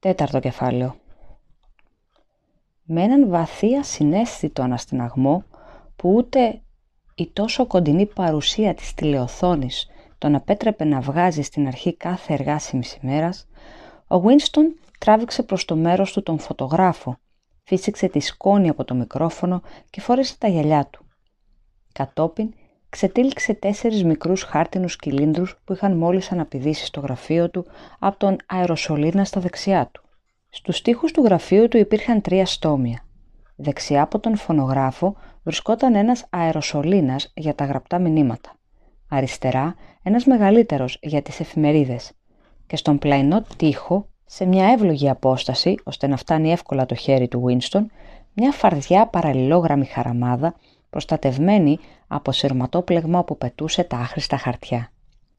Τέταρτο κεφάλαιο. Με έναν βαθύ συνέστητο αναστηναγμό που ούτε η τόσο κοντινή παρουσία της τηλεοθόνης τον απέτρεπε να βγάζει στην αρχή κάθε εργάσιμης ημέρας, ο Winston τράβηξε προς το μέρος του τον φωτογράφο, φύσηξε τη σκόνη από το μικρόφωνο και φόρεσε τα γυαλιά του. Κατόπιν ξετύλιξε τέσσερις μικρούς χάρτινους κυλίνδρους που είχαν μόλις αναπηδήσει στο γραφείο του από τον αεροσολίνα στα δεξιά του. Στους τοίχους του γραφείου του υπήρχαν τρία στόμια. Δεξιά από τον φωνογράφο βρισκόταν ένας αεροσολίνας για τα γραπτά μηνύματα. Αριστερά ένας μεγαλύτερος για τις εφημερίδες. Και στον πλαϊνό τοίχο, σε μια εύλογη απόσταση, ώστε να φτάνει εύκολα το χέρι του Winston, μια φαρδιά παραλληλόγραμμη χαραμάδα προστατευμένη από σειρματόπλεγμα που πετούσε τα άχρηστα χαρτιά.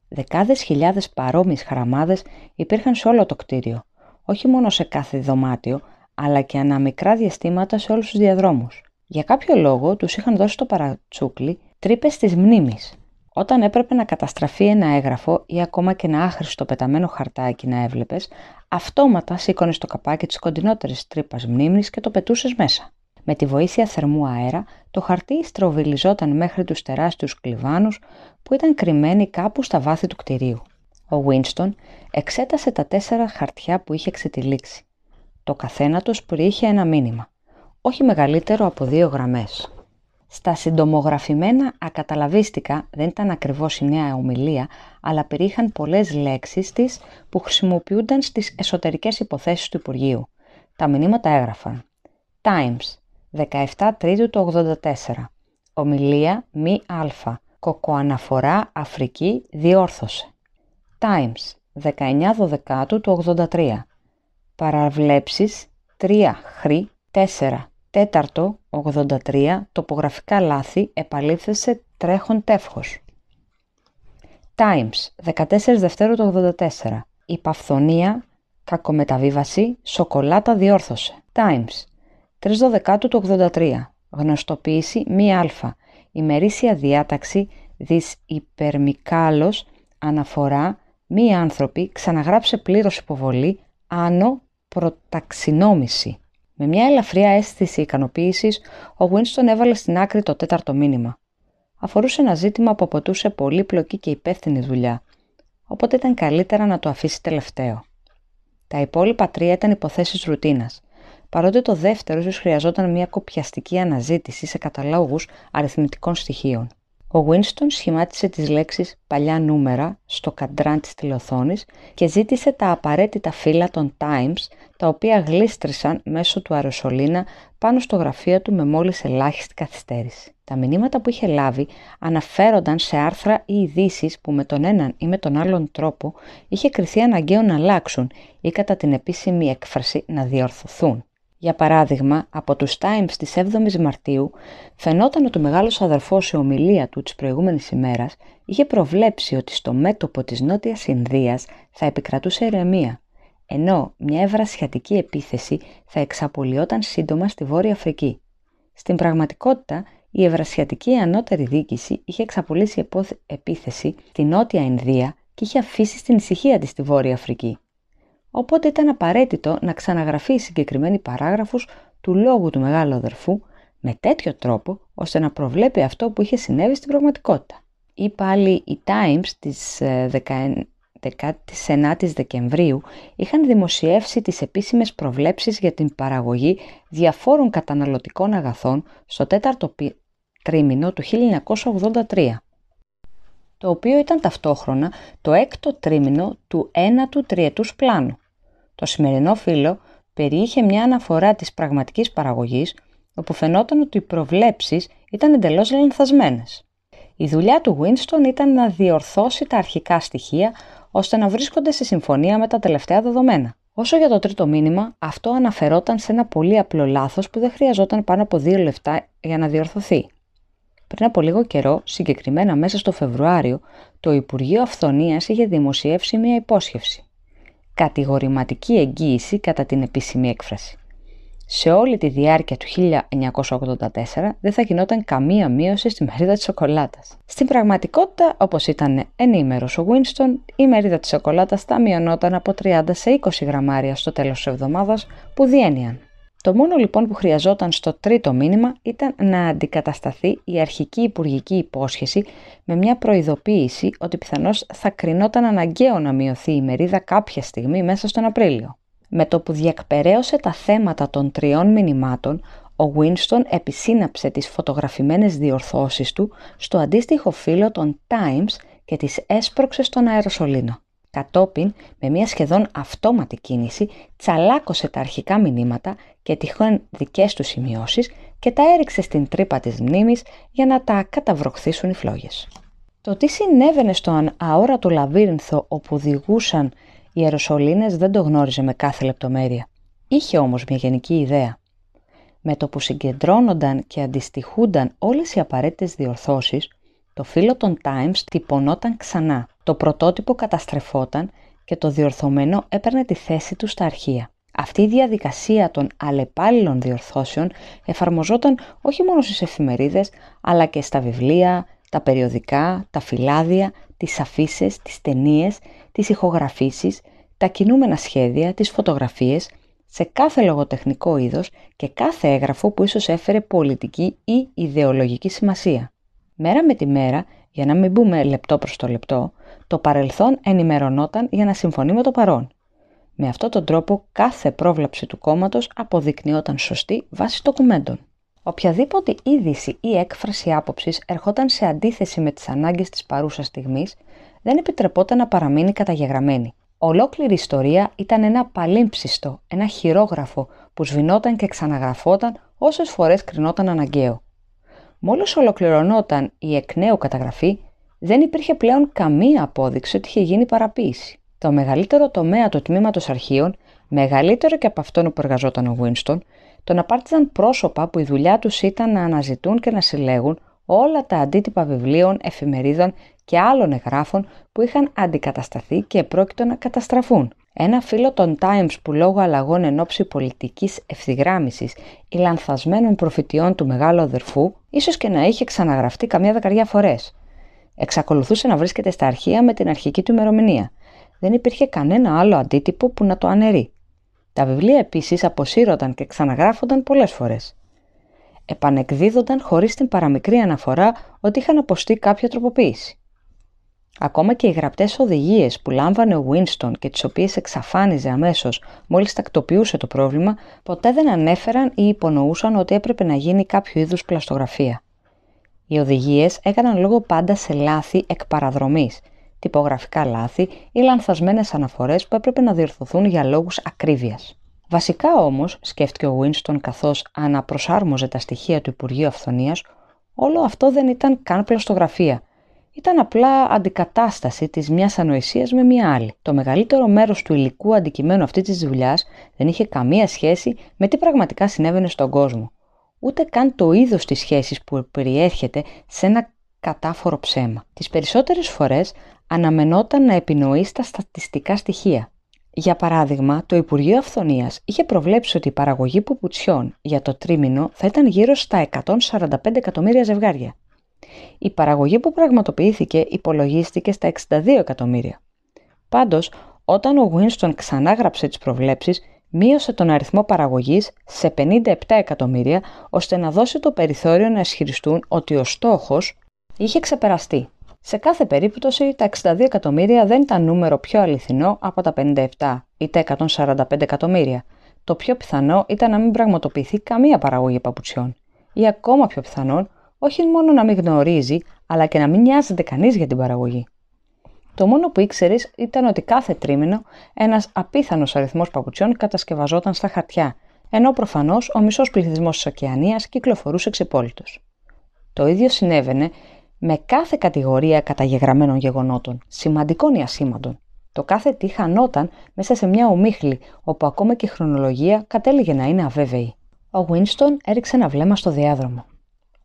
Δεκάδες χιλιάδες παρόμοιες χαραμάδες υπήρχαν σε όλο το κτίριο, όχι μόνο σε κάθε δωμάτιο, αλλά και ανά μικρά διαστήματα σε όλους τους διαδρόμους. Για κάποιο λόγο τους είχαν δώσει το παρατσούκλι τρύπες της μνήμης. Όταν έπρεπε να καταστραφεί ένα έγγραφο ή ακόμα και ένα άχρηστο πεταμένο χαρτάκι να έβλεπες, αυτόματα σήκωνες το καπάκι της κοντινότερης τρύπας μνήμης και το πετούσες μέσα. Με τη βοήθεια θερμού αέρα, το χαρτί στροβιλιζόταν μέχρι τους τεράστιους κλιβάνους που ήταν κρυμμένοι κάπου στα βάθη του κτηρίου. Ο Winston εξέτασε τα τέσσερα χαρτιά που είχε ξετυλίξει. Το καθένα τους περιείχε ένα μήνυμα, όχι μεγαλύτερο από δύο γραμμές. Στα συντομογραφημένα ακαταλαβίστικα δεν ήταν ακριβώς η νέα ομιλία, αλλά περιείχαν πολλές λέξεις της που χρησιμοποιούνταν στις εσωτερικές υποθέσεις του Υπουργείου. Τα μηνύματα έγραφαν Times, 17 Τρίτου του 84. Ομιλία μη α. Κοκοαναφορά Αφρική διόρθωσε. Times 19 Δωδεκάτου του 83. Παραβλέψεις 3 Χρ 4 Τέταρτο 83 τοπογραφικά λάθη επαλήθευσε τρέχον τεύχος. Times 14 Δευτέρου του 84. Υπαυθονία, κακομεταβίβαση, σοκολάτα διόρθωσε. Times 3 Δωδεκάτου του 83. Γνωστοποίηση μη α. Ημερήσια διάταξη δις υπερμικάλος αναφορά μη άνθρωποι ξαναγράψε πλήρως υποβολή άνω προταξινόμηση. Με μια ελαφριά αίσθηση ικανοποίησης, ο Winston έβαλε στην άκρη το τέταρτο μήνυμα. Αφορούσε ένα ζήτημα που αποτούσε πολύπλοκη και υπεύθυνη δουλειά, οπότε ήταν καλύτερα να το αφήσει τελευταίο. Τα υπόλοιπα τρία ήταν υποθέσεις ρουτίνας, παρότι το δεύτερο ίσως χρειαζόταν μια κοπιαστική αναζήτηση σε καταλόγους αριθμητικών στοιχείων. Ο Winston σχημάτισε τις λέξεις «παλιά νούμερα» στο καντράν της τηλεοθόνης και ζήτησε τα απαραίτητα φύλλα των Times, τα οποία γλίστρησαν μέσω του αεροσολίνα πάνω στο γραφείο του με μόλις ελάχιστη καθυστέρηση. Τα μηνύματα που είχε λάβει αναφέρονταν σε άρθρα ή ειδήσει που με τον έναν ή με τον άλλον τρόπο είχε κριθεί αναγκαίο να αλλάξουν ή κατά την επίσημη έκφραση να διορθωθούν. Για παράδειγμα, από τους Times της 7ης Μαρτίου φαινόταν ότι ο μεγάλος αδερφός σε ομιλία του της προηγούμενης ημέρας είχε προβλέψει ότι στο μέτωπο της Νότιας Ινδίας θα επικρατούσε ηρεμία, ενώ μια ευρασιατική επίθεση θα εξαπολυόταν σύντομα στη Βόρεια Αφρική. Στην πραγματικότητα, η ευρασιατική ανώτερη διοίκηση είχε εξαπολύσει επίθεση στη Νότια Ινδία και είχε αφήσει στην ησυχία της στη Βόρεια Αφρική. Οπότε ήταν απαραίτητο να ξαναγραφεί η συγκεκριμένη παράγραφος του λόγου του μεγάλου αδερφού με τέτοιο τρόπο ώστε να προβλέπει αυτό που είχε συνέβη στην πραγματικότητα. Ή πάλι οι Times της 19 ε, Δεκεμβρίου είχαν δημοσιεύσει τις επίσημες προβλέψεις για την παραγωγή διαφόρων καταναλωτικών αγαθών στο τέταρτο τρίμηνο του 1983 το οποίο ήταν ταυτόχρονα το έκτο τρίμηνο του ένατου τριετούς πλάνου. Το σημερινό φύλλο περιείχε μια αναφορά της πραγματικής παραγωγής, όπου φαινόταν ότι οι προβλέψεις ήταν εντελώς λανθασμένες. Η δουλειά του Winston ήταν να διορθώσει τα αρχικά στοιχεία, ώστε να βρίσκονται σε συμφωνία με τα τελευταία δεδομένα. Όσο για το τρίτο μήνυμα, αυτό αναφερόταν σε ένα πολύ απλό λάθος που δεν χρειαζόταν πάνω από δύο λεπτά για να διορθωθεί. Πριν από λίγο καιρό, συγκεκριμένα μέσα στο Φεβρουάριο, το Υπουργείο Αυθονίας είχε δημοσιεύσει μια υπόσχευση κατηγορηματική εγγύηση κατά την επίσημη έκφραση. σε όλη τη διάρκεια του 1984 δεν θα γινόταν καμία μείωση στη μερίδα της σοκολάτας. Στην πραγματικότητα, όπως ήταν ενήμερος ο Winston, η μερίδα της σοκολάτας θα μειωνόταν από 30 σε 20 γραμμάρια στο τέλος της εβδομάδας που διένυαν. Το μόνο λοιπόν που χρειαζόταν στο τρίτο μήνυμα ήταν να αντικατασταθεί η αρχική υπουργική υπόσχεση με μια προειδοποίηση ότι πιθανώς θα κρινόταν αναγκαίο να μειωθεί η μερίδα κάποια στιγμή μέσα στον Απρίλιο. Με το που διακπεραίωσε τα θέματα των τριών μηνυμάτων, ο Winston επισύναψε τις φωτογραφημένες διορθώσεις του στο αντίστοιχο φύλλο των Times και τις έσπρωξε στον αεροσολίνο. Κατόπιν, με μια σχεδόν αυτόματη κίνηση, τσαλάκωσε τα αρχικά μηνύματα και τυχόν δικές του σημειώσεις και τα έριξε στην τρύπα της μνήμης για να τα καταβροχθήσουν οι φλόγες. Το τι συνέβαινε στο αόρατο λαβύρινθο όπου οδηγούσαν οι αεροσολίνες δεν το γνώριζε με κάθε λεπτομέρεια. Είχε όμως μια γενική ιδέα. Με το που συγκεντρώνονταν και αντιστοιχούνταν όλες οι απαραίτητες διορθώσεις, το φύλλο των Times τυπωνόταν ξανά, το πρωτότυπο καταστρεφόταν και το διορθωμένο έπαιρνε τη θέση του στα αρχεία. Αυτή η διαδικασία των αλλεπάλληλων διορθώσεων εφαρμοζόταν όχι μόνο στις εφημερίδες, αλλά και στα βιβλία, τα περιοδικά, τα φυλάδια, τις αφήσεις, τις ταινίες, τις ηχογραφήσεις, τα κινούμενα σχέδια, τις φωτογραφίες, σε κάθε λογοτεχνικό είδος και κάθε έγγραφο που ίσως έφερε πολιτική ή ιδεολογική σημασία. Μέρα με τη μέρα, για να μην μπούμε λεπτό προς το λεπτό, το παρελθόν ενημερωνόταν για να συμφωνεί με το παρόν. Με αυτόν τον τρόπο κάθε πρόβλαψη του κόμματος αποδεικνυόταν σωστή βάσει ντοκουμέντων. Οποιαδήποτε είδηση ή έκφραση άποψης ερχόταν σε αντίθεση με τις ανάγκες της παρούσας στιγμής, δεν επιτρεπόταν να παραμείνει καταγεγραμμένη. Ολόκληρη ιστορία ήταν ένα παλίμψιστο, ένα χειρόγραφο που σβηνόταν και ξαναγραφόταν όσες φορές κρινόταν αναγκαίο. Μόλις ολοκληρωνόταν η εκ νέου καταγραφή, δεν υπήρχε πλέον καμία απόδειξη ότι είχε γίνει παραποίηση. Το μεγαλύτερο τομέα του τμήματος αρχείων, μεγαλύτερο και από αυτόν που εργαζόταν ο Winston, τον απάρτιζαν πρόσωπα που η δουλειά τους ήταν να αναζητούν και να συλλέγουν όλα τα αντίτυπα βιβλίων, εφημερίδων και άλλων εγγράφων που είχαν αντικατασταθεί και πρόκειτο να καταστραφούν. Ένα φύλλο των Times που λόγω αλλαγών εν ώψη πολιτικής ευθυγράμμισης ή λανθασμένων προφητιών του μεγάλου αδερφού, ίσως και να είχε ξαναγραφτεί καμιά δεκαριά φορές. Εξακολουθούσε να βρίσκεται στα αρχεία με την αρχική του ημερομηνία. Δεν υπήρχε κανένα άλλο αντίτυπο που να το αναιρεί. Τα βιβλία επίσης αποσύρωταν και ξαναγράφονταν πολλές φορές. Επανεκδίδονταν χωρίς την παραμικρή αναφορά ότι είχαν αποστεί κάποια τροποποίηση. Ακόμα και οι γραπτές οδηγίες που λάμβανε ο Winston και τις οποίες εξαφάνιζε αμέσως μόλις τακτοποιούσε το πρόβλημα, ποτέ δεν ανέφεραν ή υπονοούσαν ότι έπρεπε να γίνει κάποιο είδους πλαστογραφία. Οι οδηγίες έκαναν λόγο πάντα σε λάθη εκ παραδρομής, τυπογραφικά λάθη ή λανθασμένες αναφορές που έπρεπε να διορθωθούν για λόγους ακρίβειας. Βασικά όμως, σκέφτηκε ο Winston καθώς αναπροσάρμοζε τα στοιχεία του Υπουργείου Αυθονίας, όλο αυτό δεν ήταν καν πλαστογραφία ήταν απλά αντικατάσταση της μιας ανοησίας με μια άλλη. Το μεγαλύτερο μέρος του υλικού αντικειμένου αυτής της δουλειάς δεν είχε καμία σχέση με τι πραγματικά συνέβαινε στον κόσμο. Ούτε καν το είδος της σχέσης που περιέρχεται σε ένα κατάφορο ψέμα. Τις περισσότερες φορές αναμενόταν να επινοεί στα στατιστικά στοιχεία. Για παράδειγμα, το Υπουργείο Αυθονίας είχε προβλέψει ότι η παραγωγή πουπουτσιών για το τρίμηνο θα ήταν γύρω στα 145 εκατομμύρια ζευγάρια. Η παραγωγή που πραγματοποιήθηκε υπολογίστηκε στα 62 εκατομμύρια. Πάντως, όταν ο Winston ξανά γράψε τις προβλέψεις, μείωσε τον αριθμό παραγωγής σε 57 εκατομμύρια, ώστε να δώσει το περιθώριο να ισχυριστούν ότι ο στόχος είχε ξεπεραστεί. Σε κάθε περίπτωση, τα 62 εκατομμύρια δεν ήταν νούμερο πιο αληθινό από τα 57 ή τα 145 εκατομμύρια. Το πιο πιθανό ήταν να μην πραγματοποιηθεί καμία παραγωγή παπουτσιών. Ή ακόμα πιο πιθανόν, όχι μόνο να μην γνωρίζει, αλλά και να μην νοιάζεται κανείς για την παραγωγή. Το μόνο που ήξερε ήταν ότι κάθε τρίμηνο ένας απίθανος αριθμός παπουτσιών κατασκευαζόταν στα χαρτιά, ενώ προφανώς ο μισός πληθυσμός της Οκεανίας κυκλοφορούσε ξεπόλυτο. Το ίδιο συνέβαινε με κάθε κατηγορία καταγεγραμμένων γεγονότων, σημαντικών ή ασήμαντων. Το κάθε τι χανόταν μέσα σε μια ομίχλη, όπου ακόμα και η χρονολογία κατέληγε να είναι αβέβαιη. Ο Winston έριξε ένα βλέμμα στο διάδρομο.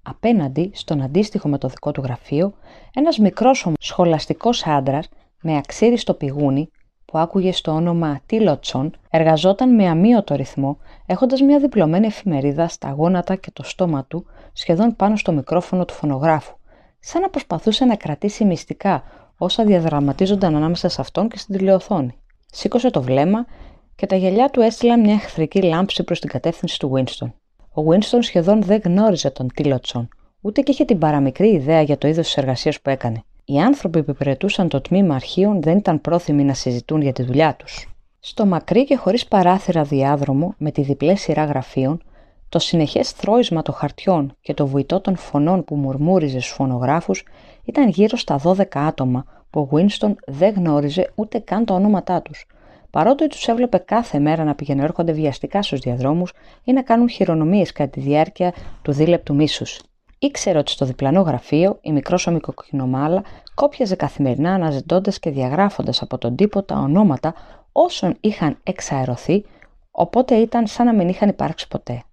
Απέναντι, στον αντίστοιχο με το δικό του γραφείο, ένας μικρός σχολαστικός άντρας με αξίριστο πηγούνι, που άκουγε στο όνομα Τίλοτσον, εργαζόταν με αμύωτο ρυθμό, έχοντας μια διπλωμένη εφημερίδα στα γόνατα και το στόμα του, σχεδόν πάνω στο μικρόφωνο του φωνογράφου, σαν να προσπαθούσε να κρατήσει μυστικά όσα διαδραματίζονταν ανάμεσα σε αυτόν και στην τηλεοθόνη. Σήκωσε το βλέμμα και τα γυαλιά του έστειλαν μια εχθρική λάμψη προς την κατεύθυνση του Winston. Ο Winston σχεδόν δεν γνώριζε τον Τίλοτσον, ούτε και είχε την παραμικρή ιδέα για το είδος της εργασίας που έκανε. Οι άνθρωποι που υπηρετούσαν το τμήμα αρχείων δεν ήταν πρόθυμοι να συζητούν για τη δουλειά τους. Στο μακρύ και χωρίς παράθυρα διάδρομο, με τη διπλέ σειρά γραφείων, το συνεχές θρόισμα των χαρτιών και το βουητό των φωνών που μουρμούριζε στους φωνογράφους ήταν γύρω στα 12 άτομα που ο Winston δεν γνώριζε ούτε καν τα ονόματά τους, παρότι τους έβλεπε κάθε μέρα να πηγαίνουν έρχονται βιαστικά στους διαδρόμους ή να κάνουν χειρονομίες κατά τη διάρκεια του δίλεπτου μίσους. Ήξερε ότι στο διπλανό γραφείο η μικρόσωμη κοκκινομάλα κόπιαζε καθημερινά αναζητώντας και διαγράφοντας από τον τύπο τα ονόματα όσων είχαν εξαερωθεί, οπότε ήταν σαν να μην είχαν υπάρξει ποτέ.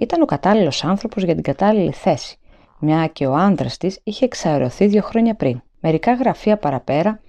Ήταν ο κατάλληλος άνθρωπος για την κατάλληλη θέση, μια και ο άντρας της είχε εξαερωθεί δύο χρόνια πριν. Μερικά γραφεία παραπέρα,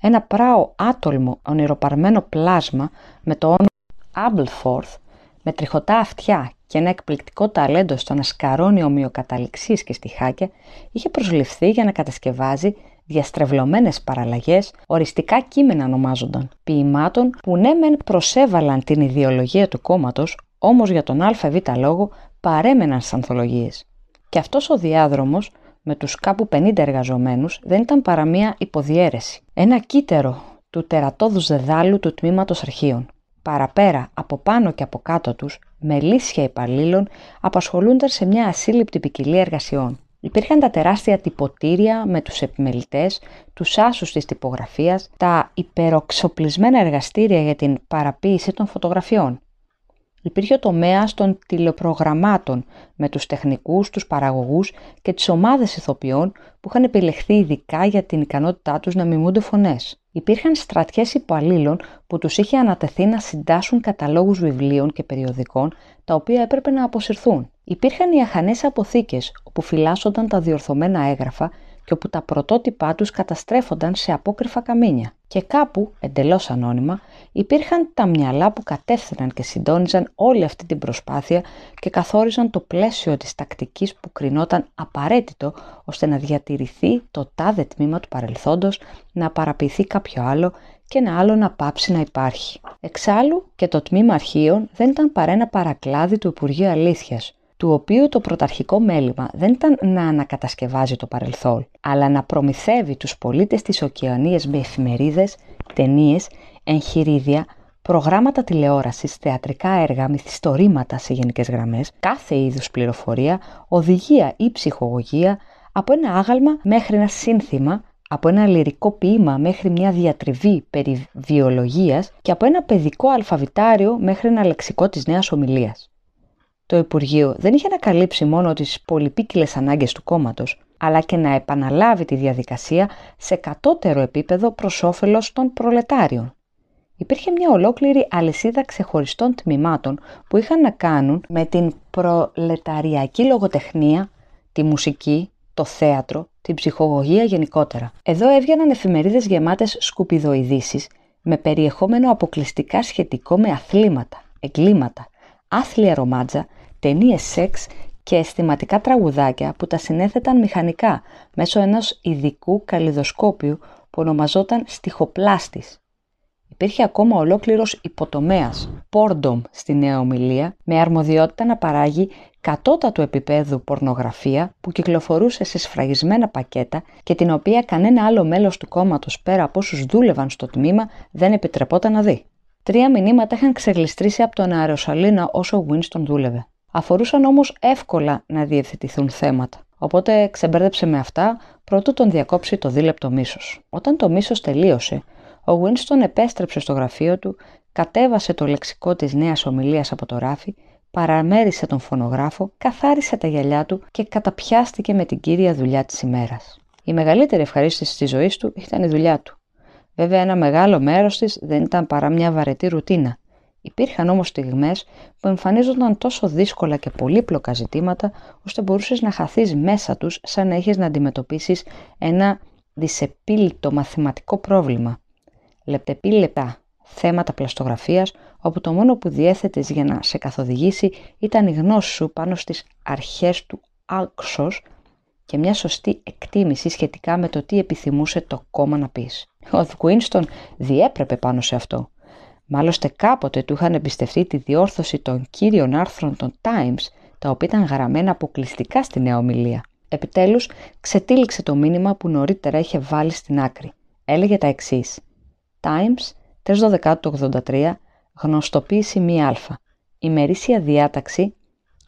ένα πράο άτολμο ονειροπαρμένο πλάσμα με το όνομα Abbleforth, με τριχωτά αυτιά και ένα εκπληκτικό ταλέντο στο να σκαρώνει ομοιοκαταληξίες και στιχάκια, είχε προσληφθεί για να κατασκευάζει διαστρεβλωμένες παραλλαγές, οριστικά κείμενα ονομάζονταν, ποιημάτων που ναι μεν προσέβαλαν την ιδεολογία του κόμματος, όμως για τον ΑΒ λόγο παρέμεναν στις ανθολογίες. Και αυτός ο διάδρομος με τους κάπου 50 εργαζομένους δεν ήταν παρά μία υποδιέρεση. Ένα κύτταρο του τερατώδους δεδάλου του τμήματος αρχείων. Παραπέρα, από πάνω και από κάτω τους, μελίσια υπαλλήλων απασχολούνταν σε μια ασύλληπτη ποικιλία εργασιών. Υπήρχαν τα τεράστια τυποτήρια με τους επιμελητές, τους άσους της τυπογραφίας, τα υπεροξοπλισμένα εργαστήρια για την παραποίηση των φωτογραφιών. Υπήρχε ο τομέας των τηλεπρογραμμάτων με τους τεχνικούς, τους παραγωγούς και τις ομάδες ηθοποιών που είχαν επιλεχθεί ειδικά για την ικανότητά τους να μιμούνται φωνές. Υπήρχαν στρατιές υπαλλήλων που τους είχε ανατεθεί να συντάσσουν καταλόγους βιβλίων και περιοδικών τα οποία έπρεπε να αποσυρθούν. Υπήρχαν οι αχανές αποθήκες όπου φυλάσσονταν τα διορθωμένα έγγραφα και όπου τα πρωτότυπά τους καταστρέφονταν σε απόκρυφα καμίνια. Και κάπου, εντελώς ανώνυμα, υπήρχαν τα μυαλά που κατεύθυναν και συντόνιζαν όλη αυτή την προσπάθεια και καθόριζαν το πλαίσιο της τακτικής που κρινόταν απαραίτητο ώστε να διατηρηθεί το τάδε τμήμα του παρελθόντος, να παραποιηθεί κάποιο άλλο και ένα άλλο να πάψει να υπάρχει. Εξάλλου και το τμήμα αρχείων δεν ήταν παρά ένα παρακλάδι του Υπουργείου Αλήθειας, του οποίου το πρωταρχικό μέλημα δεν ήταν να ανακατασκευάζει το παρελθόν, αλλά να προμηθεύει τους πολίτες της Οκεανίας με εφημερίδες, ταινίες, εγχειρίδια, προγράμματα τηλεόρασης, θεατρικά έργα, μυθιστορήματα σε γενικές γραμμές, κάθε είδους πληροφορία, οδηγία ή ψυχολογία, από ένα άγαλμα μέχρι ένα σύνθημα, από ένα λυρικό ποίημα μέχρι μια διατριβή περί βιολογίας και από ένα παιδικό αλφαβητάριο μέχρι ένα λεξικό της νέας ομιλίας το Υπουργείο δεν είχε να καλύψει μόνο τις πολυπίκυλες ανάγκες του κόμματος, αλλά και να επαναλάβει τη διαδικασία σε κατώτερο επίπεδο προς όφελος των προλετάριων. Υπήρχε μια ολόκληρη αλυσίδα ξεχωριστών τμήματων που είχαν να κάνουν με την προλεταριακή λογοτεχνία, τη μουσική, το θέατρο, την ψυχολογία γενικότερα. Εδώ έβγαιναν εφημερίδες γεμάτες σκουπιδοειδήσεις με περιεχόμενο αποκλειστικά σχετικό με αθλήματα, εγκλήματα, άθλια ρομάτζα ταινίες σεξ και αισθηματικά τραγουδάκια που τα συνέθεταν μηχανικά μέσω ενός ειδικού καλλιδοσκόπιου που ονομαζόταν στιχοπλάστης. Υπήρχε ακόμα ολόκληρος υποτομέας, πόρντομ στη νέα ομιλία, με αρμοδιότητα να παράγει κατώτατου επίπεδου πορνογραφία που κυκλοφορούσε σε σφραγισμένα πακέτα και την οποία κανένα άλλο μέλος του κόμματος πέρα από όσους δούλευαν στο τμήμα δεν επιτρεπόταν να δει. Τρία μηνύματα είχαν ξεγλιστρήσει από τον αεροσαλίνα όσο ο Winston δούλευε. Αφορούσαν όμως εύκολα να διευθετηθούν θέματα. Οπότε ξεμπέρδεψε με αυτά προτού τον διακόψει το δίλεπτο μίσος. Όταν το μίσος τελείωσε, ο Winston επέστρεψε στο γραφείο του, κατέβασε το λεξικό της νέας ομιλίας από το ράφι, παραμέρισε τον φωνογράφο, καθάρισε τα γυαλιά του και καταπιάστηκε με την κύρια δουλειά της ημέρας. Η μεγαλύτερη ευχαρίστηση της ζωής του ήταν η δουλειά του. Βέβαια, ένα μεγάλο μέρος της δεν ήταν παρά μια βαρετή ρουτίνα, Υπήρχαν όμως στιγμές που εμφανίζονταν τόσο δύσκολα και πολύπλοκα ζητήματα, ώστε μπορούσες να χαθείς μέσα τους σαν να έχεις να αντιμετωπίσεις ένα δυσεπίλητο μαθηματικό πρόβλημα. λεπτεπίλεπτα θέματα πλαστογραφίας, όπου το μόνο που διέθετες για να σε καθοδηγήσει ήταν η γνώση σου πάνω στις αρχές του άξος και μια σωστή εκτίμηση σχετικά με το τι επιθυμούσε το κόμμα να πεις. Ο Κουίνστον διέπρεπε πάνω σε αυτό. Μάλωστε κάποτε του είχαν εμπιστευτεί τη διόρθωση των κύριων άρθρων των Times, τα οποία ήταν γραμμένα αποκλειστικά στη νέα ομιλία. Επιτέλους, ξετύλιξε το μήνυμα που νωρίτερα είχε βάλει στην άκρη. Έλεγε τα εξής. Times, 3 83, γνωστοποίηση μη αλφα. Ημερήσια διάταξη,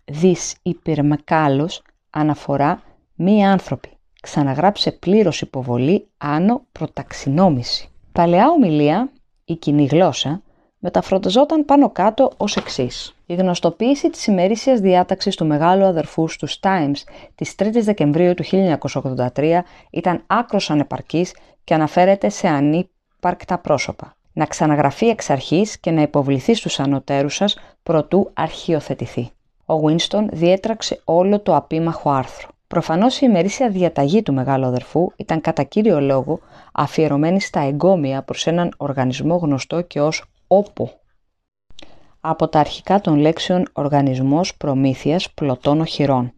δις υπερμακάλος, αναφορά μη άνθρωποι. Ξαναγράψε πλήρως υποβολή άνω προταξινόμηση. Παλαιά ομιλία, η κοινή γλώσσα, μεταφροντιζόταν πάνω κάτω ως εξής. Η γνωστοποίηση της ημερήσιας διάταξης του μεγάλου αδερφού στους Times της 3ης Δεκεμβρίου του 1983 ήταν άκρος ανεπαρκής και αναφέρεται σε ανύπαρκτα πρόσωπα. Να ξαναγραφεί εξ αρχής και να υποβληθεί στους ανωτέρους σας προτού αρχιοθετηθεί. Ο Winston διέτραξε όλο το απίμαχο άρθρο. Προφανώς η ημερήσια διαταγή του μεγάλου αδερφού ήταν κατά κύριο λόγο αφιερωμένη στα εγκόμια προς έναν οργανισμό γνωστό και ως όπο. Από τα αρχικά των λέξεων οργανισμός προμήθειας πλωτών οχυρών,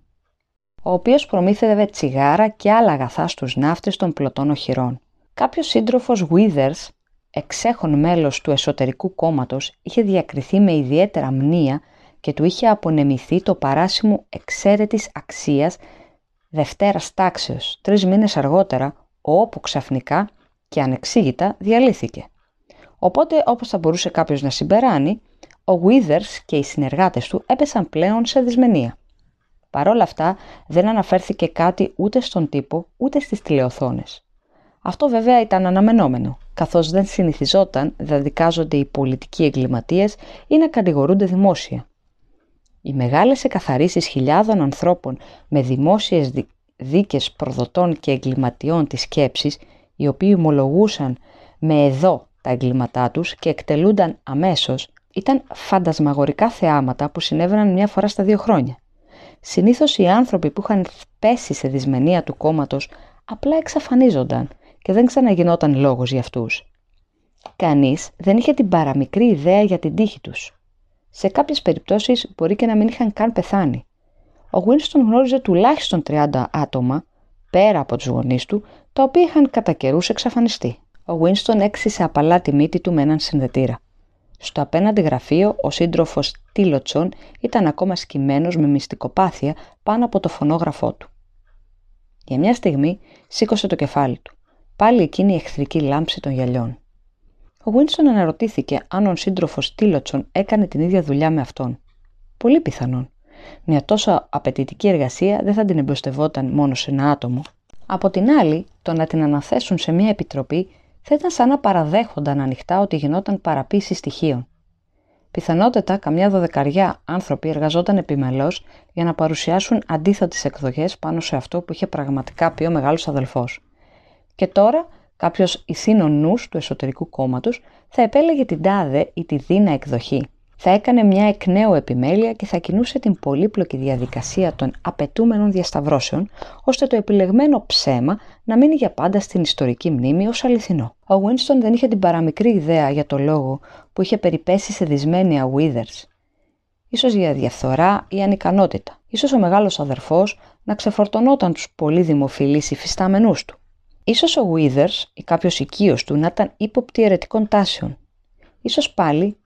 ο οποίος προμήθευε τσιγάρα και άλλα αγαθά στους ναύτες των πλωτών οχυρών. Κάποιος σύντροφος Withers, εξέχον μέλος του εσωτερικού κόμματος, είχε διακριθεί με ιδιαίτερα μνήα και του είχε απονεμηθεί το παράσημο εξαίρετης αξίας Δευτέρας τάξεως, τρεις μήνες αργότερα, όπου ξαφνικά και ανεξήγητα διαλύθηκε. Οπότε, όπως θα μπορούσε κάποιος να συμπεράνει, ο Withers και οι συνεργάτες του έπεσαν πλέον σε δυσμενία. Παρ' όλα αυτά, δεν αναφέρθηκε κάτι ούτε στον τύπο, ούτε στις τηλεοθόνες. Αυτό βέβαια ήταν αναμενόμενο, καθώς δεν συνηθιζόταν να δικάζονται οι πολιτικοί εγκληματίες ή να κατηγορούνται δημόσια. Οι μεγάλες εκαθαρίσεις χιλιάδων ανθρώπων με δημόσιες δίκες προδοτών και εγκληματιών της σκέψης, οι οποίοι ομολογούσαν με εδώ τα εγκλήματά τους και εκτελούνταν αμέσως, ήταν φαντασμαγορικά θεάματα που συνέβαιναν μια φορά στα δύο χρόνια. Συνήθως οι άνθρωποι που είχαν πέσει σε δυσμενία του κόμματος απλά εξαφανίζονταν και δεν ξαναγινόταν λόγος για αυτούς. Κανείς δεν είχε την παραμικρή ιδέα για την τύχη τους. Σε κάποιες περιπτώσεις μπορεί και να μην είχαν καν πεθάνει. Ο Winston γνώριζε τουλάχιστον 30 άτομα, πέρα από τους γονείς του, τα οποία είχαν κατά καιρούς εξαφανιστεί. Ο Winston έξισε απαλά τη μύτη του με έναν συνδετήρα. Στο απέναντι γραφείο, ο σύντροφος Τίλοτσον ήταν ακόμα σκυμμένος με μυστικοπάθεια πάνω από το φωνόγραφό του. Για μια στιγμή σήκωσε το κεφάλι του. Πάλι εκείνη η εχθρική λάμψη των γυαλιών. Ο Winston αναρωτήθηκε αν ο σύντροφος Τίλοτσον έκανε την ίδια δουλειά με αυτόν. Πολύ πιθανόν. Μια τόσο απαιτητική εργασία δεν θα την εμπιστευόταν μόνο σε ένα άτομο. Από την άλλη, το να την αναθέσουν σε μια επιτροπή θα ήταν σαν να παραδέχονταν ανοιχτά ότι γινόταν παραποίηση στοιχείων. Πιθανότατα καμιά δωδεκαριά άνθρωποι εργαζόταν επιμελώς για να παρουσιάσουν αντίθετες εκδοχές πάνω σε αυτό που είχε πραγματικά πει ο μεγάλος αδελφός. Και τώρα κάποιος ηθήνων νους του εσωτερικού κόμματος θα επέλεγε την τάδε ή τη δίνα εκδοχή. Θα έκανε μια εκ νέου επιμέλεια και θα κινούσε την πολύπλοκη διαδικασία των απαιτούμενων διασταυρώσεων, ώστε το επιλεγμένο ψέμα να μείνει για πάντα στην ιστορική μνήμη ως αληθινό. Ο Winston δεν είχε την παραμικρή ιδέα για το λόγο που είχε περιπέσει σε δυσμένεια Withers. Ίσως για διαφθορά ή ανικανότητα. Ίσως ο μεγάλος αδερφός να ξεφορτωνόταν τους πολύ δημοφιλείς υφιστάμενούς του. Ίσως ο Withers ή κάποιος οικείος του να ήταν ύποπτη αιρετικών τάσεων. Ίσως πάλι,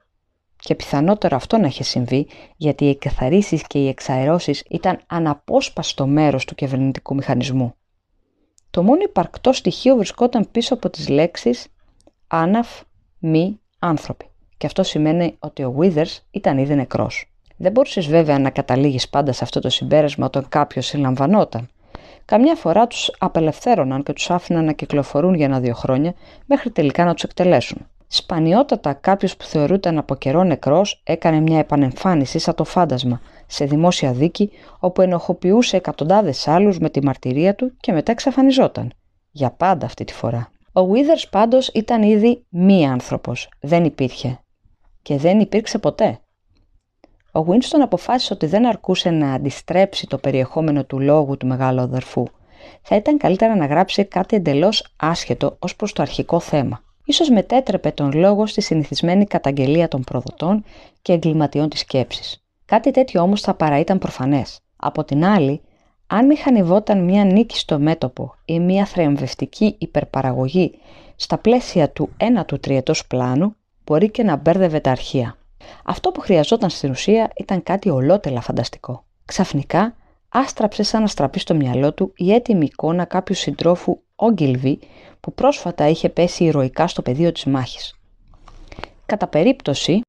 και πιθανότερο αυτό να είχε συμβεί, γιατί οι εκκαθαρίσεις και οι εξαερώσεις ήταν αναπόσπαστο μέρος του κυβερνητικού μηχανισμού. Το μόνο υπαρκτό στοιχείο βρισκόταν πίσω από τις λέξεις «άναφ, μη, άνθρωποι». Και αυτό σημαίνει ότι ο Withers ήταν ήδη νεκρός. Δεν μπορούσες βέβαια να καταλήγεις πάντα σε αυτό το συμπέρασμα όταν κάποιος συλλαμβανόταν. Καμιά φορά τους απελευθέρωναν και τους άφηναν να κυκλοφορούν για ένα-δύο χρόνια μέχρι τελικά να τους εκτελέσουν. Σπανιότατα κάποιος που θεωρούταν από καιρό νεκρός έκανε μια επανεμφάνιση σαν το φάντασμα σε δημόσια δίκη όπου ενοχοποιούσε εκατοντάδες άλλους με τη μαρτυρία του και μετά εξαφανιζόταν. Για πάντα αυτή τη φορά. Ο Withers πάντως ήταν ήδη μη άνθρωπος. Δεν υπήρχε. Και δεν υπήρξε ποτέ. Ο Winston αποφάσισε ότι δεν αρκούσε να αντιστρέψει το περιεχόμενο του λόγου του μεγάλου αδερφού. Θα ήταν καλύτερα να γράψει κάτι εντελώς άσχετο ως προς το αρχικό θέμα. Ίσως μετέτρεπε τον λόγο στη συνηθισμένη καταγγελία των προδοτών και εγκληματιών της σκέψης. Κάτι τέτοιο όμως θα παρά ήταν προφανές. Από την άλλη, αν μηχανιβόταν μια νίκη στο μέτωπο ή μια θρεμβευτική υπερπαραγωγή στα πλαίσια του ένα του τριετός πλάνου, μπορεί και να μπέρδευε τα αρχεία. Αυτό που χρειαζόταν στην ουσία ήταν κάτι ολότελα φανταστικό. Ξαφνικά, άστραψε σαν να στραπεί στο μυαλό του η έτοιμη εικόνα κάποιου συντρόφου Όγκυλβι που πρόσφατα είχε πέσει ηρωικά στο πεδίο της μάχης. Κατά περίπτωση,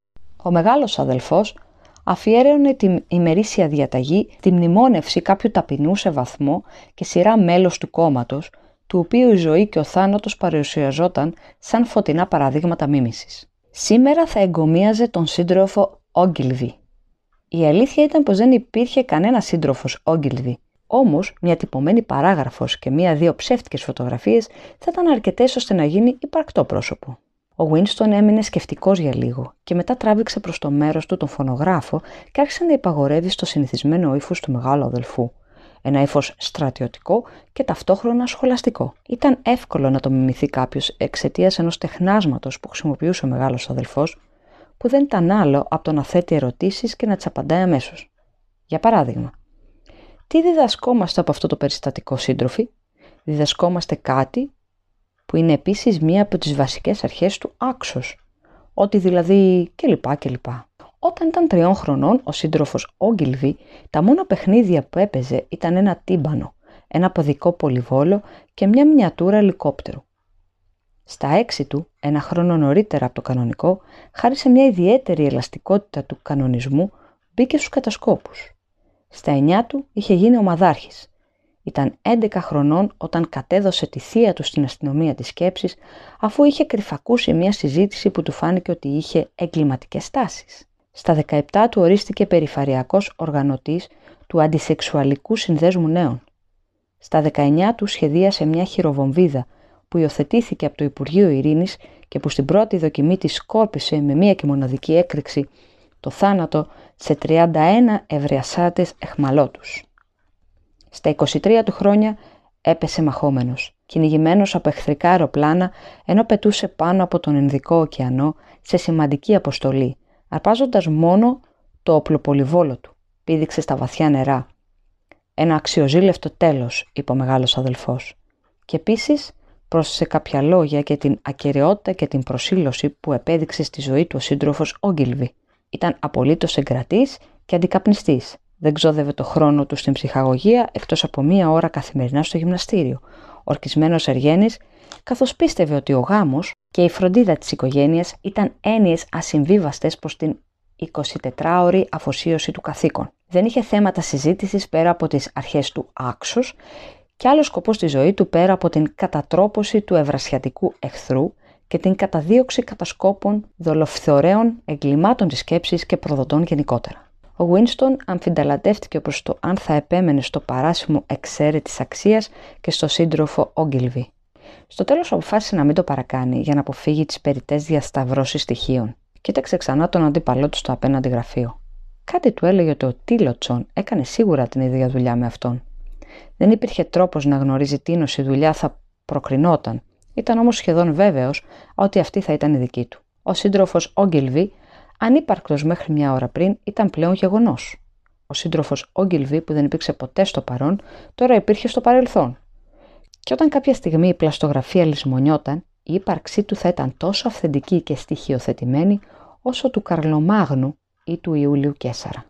ο μεγάλος αδελφός αφιέρωνε την ημερήσια διαταγή τη μνημόνευση κάποιου ταπεινού σε βαθμό και σειρά μέλος του κόμματος, του οποίου η ζωή και ο θάνατος παρουσιαζόταν σαν φωτεινά παραδείγματα μίμησης. Σήμερα θα εγκομίαζε τον σύντροφο Όγκυλβι. Η αλήθεια ήταν πως δεν υπήρχε κανένας σύντροφος Όγκυλβι, Όμως, μια τυπωμένη παράγραφος και μία-δύο ψεύτικες φωτογραφίες θα ήταν αρκετές ώστε να γίνει υπαρκτό πρόσωπο. Ο Winston έμεινε σκεφτικός για λίγο και μετά τράβηξε προς το μέρος του τον φωνογράφο και άρχισε να υπαγορεύει στο συνηθισμένο ύφος του μεγάλου αδελφού. Ένα ύφος στρατιωτικό και ταυτόχρονα σχολαστικό. Ήταν εύκολο να το μιμηθεί κάποιος εξαιτίας ενός τεχνάσματος που χρησιμοποιούσε ο μεγάλος αδελφός, που δεν ήταν άλλο από το να θέτει ερωτήσεις και να τις απαντάει αμέσως. Για παράδειγμα, τι διδασκόμαστε από αυτό το περιστατικό σύντροφοι; Διδασκόμαστε κάτι που είναι επίσης μία από τις βασικές αρχές του άξος. Ότι δηλαδή κλπ. κλπ. Όταν ήταν τριών χρονών, ο σύντροφος Όγκυλβι, τα μόνα παιχνίδια που έπαιζε ήταν ένα τύμπανο, ένα ποδικό πολυβόλο και μια μινιατούρα ελικόπτερου. Στα έξι του, ένα χρόνο νωρίτερα από το κανονικό, χάρη σε μια ιδιαίτερη ελαστικότητα του κανονισμού, μπήκε στους κατασκόπους. Στα εννιά του είχε γίνει ομαδάρχης. Ήταν 11 χρονών όταν κατέδωσε τη θεία του στην αστυνομία της σκέψης αφού είχε κρυφακούσει μια συζήτηση που του φάνηκε ότι είχε εγκληματικές τάσεις. Στα 17 του ορίστηκε περιφαριακός οργανωτής του αντισεξουαλικού συνδέσμου νέων. Στα 19 του σχεδίασε μια χειροβομβίδα που υιοθετήθηκε από το Υπουργείο Ειρήνης και που στην πρώτη δοκιμή της σκόρπισε με μία και μοναδική έκρηξη το θάνατο σε 31 ευρεασάτες εχμαλώτους. Στα 23 του χρόνια έπεσε μαχόμενος, κυνηγημένος από εχθρικά αεροπλάνα ενώ πετούσε πάνω από τον Ινδικό ωκεανό σε σημαντική αποστολή, αρπάζοντας μόνο το οπλοπολιβόλο του, πήδηξε στα βαθιά νερά. Ένα αξιοζήλευτο τέλος, είπε ο μεγάλος αδελφός. Και επίσης πρόσθεσε κάποια λόγια και την ακαιρεότητα και την προσήλωση που επέδειξε στη ζωή του ο σύντροφος Όγκυλβι. Ήταν απολύτως εγκρατής και αντικαπνιστής. Δεν ξόδευε το χρόνο του στην ψυχαγωγία εκτός από μία ώρα καθημερινά στο γυμναστήριο. Ορκισμένος εργένης, καθώς πίστευε ότι ο γάμος και η φροντίδα της οικογένειας ήταν έννοιες ασυμβίβαστες προς την 24ωρη αφοσίωση του καθήκον. Δεν είχε θέματα συζήτησης πέρα από τις αρχές του άξος και άλλος σκοπός στη ζωή του πέρα από την κατατρόπωση του ευρασιατικού εχθρού και την καταδίωξη κατασκόπων, δολοφθορέων, εγκλημάτων της σκέψης και προδοτών γενικότερα. Ο Winston αμφινταλαντεύτηκε προς το αν θα επέμενε στο παράσιμο εξαίρετης αξίας και στο σύντροφο Ogilvy. Στο τέλος αποφάσισε να μην το παρακάνει για να αποφύγει τις περιττές διασταυρώσεις στοιχείων. Κοίταξε ξανά τον αντίπαλό του στο απέναντι γραφείο. Κάτι του έλεγε ότι ο Τίλοτσον έκανε σίγουρα την ίδια δουλειά με αυτόν. Δεν υπήρχε τρόπος να γνωρίζει τι η δουλειά θα προκρινόταν ήταν όμως σχεδόν βέβαιος ότι αυτή θα ήταν η δική του. Ο σύντροφος Όγκελβι, ανύπαρκτος μέχρι μια ώρα πριν, ήταν πλέον γεγονός. Ο σύντροφος Όγκελβι, που δεν υπήρξε ποτέ στο παρόν, τώρα υπήρχε στο παρελθόν. Και όταν κάποια στιγμή η πλαστογραφία λησμονιόταν, η ύπαρξή του θα ήταν τόσο αυθεντική και στοιχειοθετημένη όσο του Καρλομάγνου ή του Ιούλιου Κέσσαρα.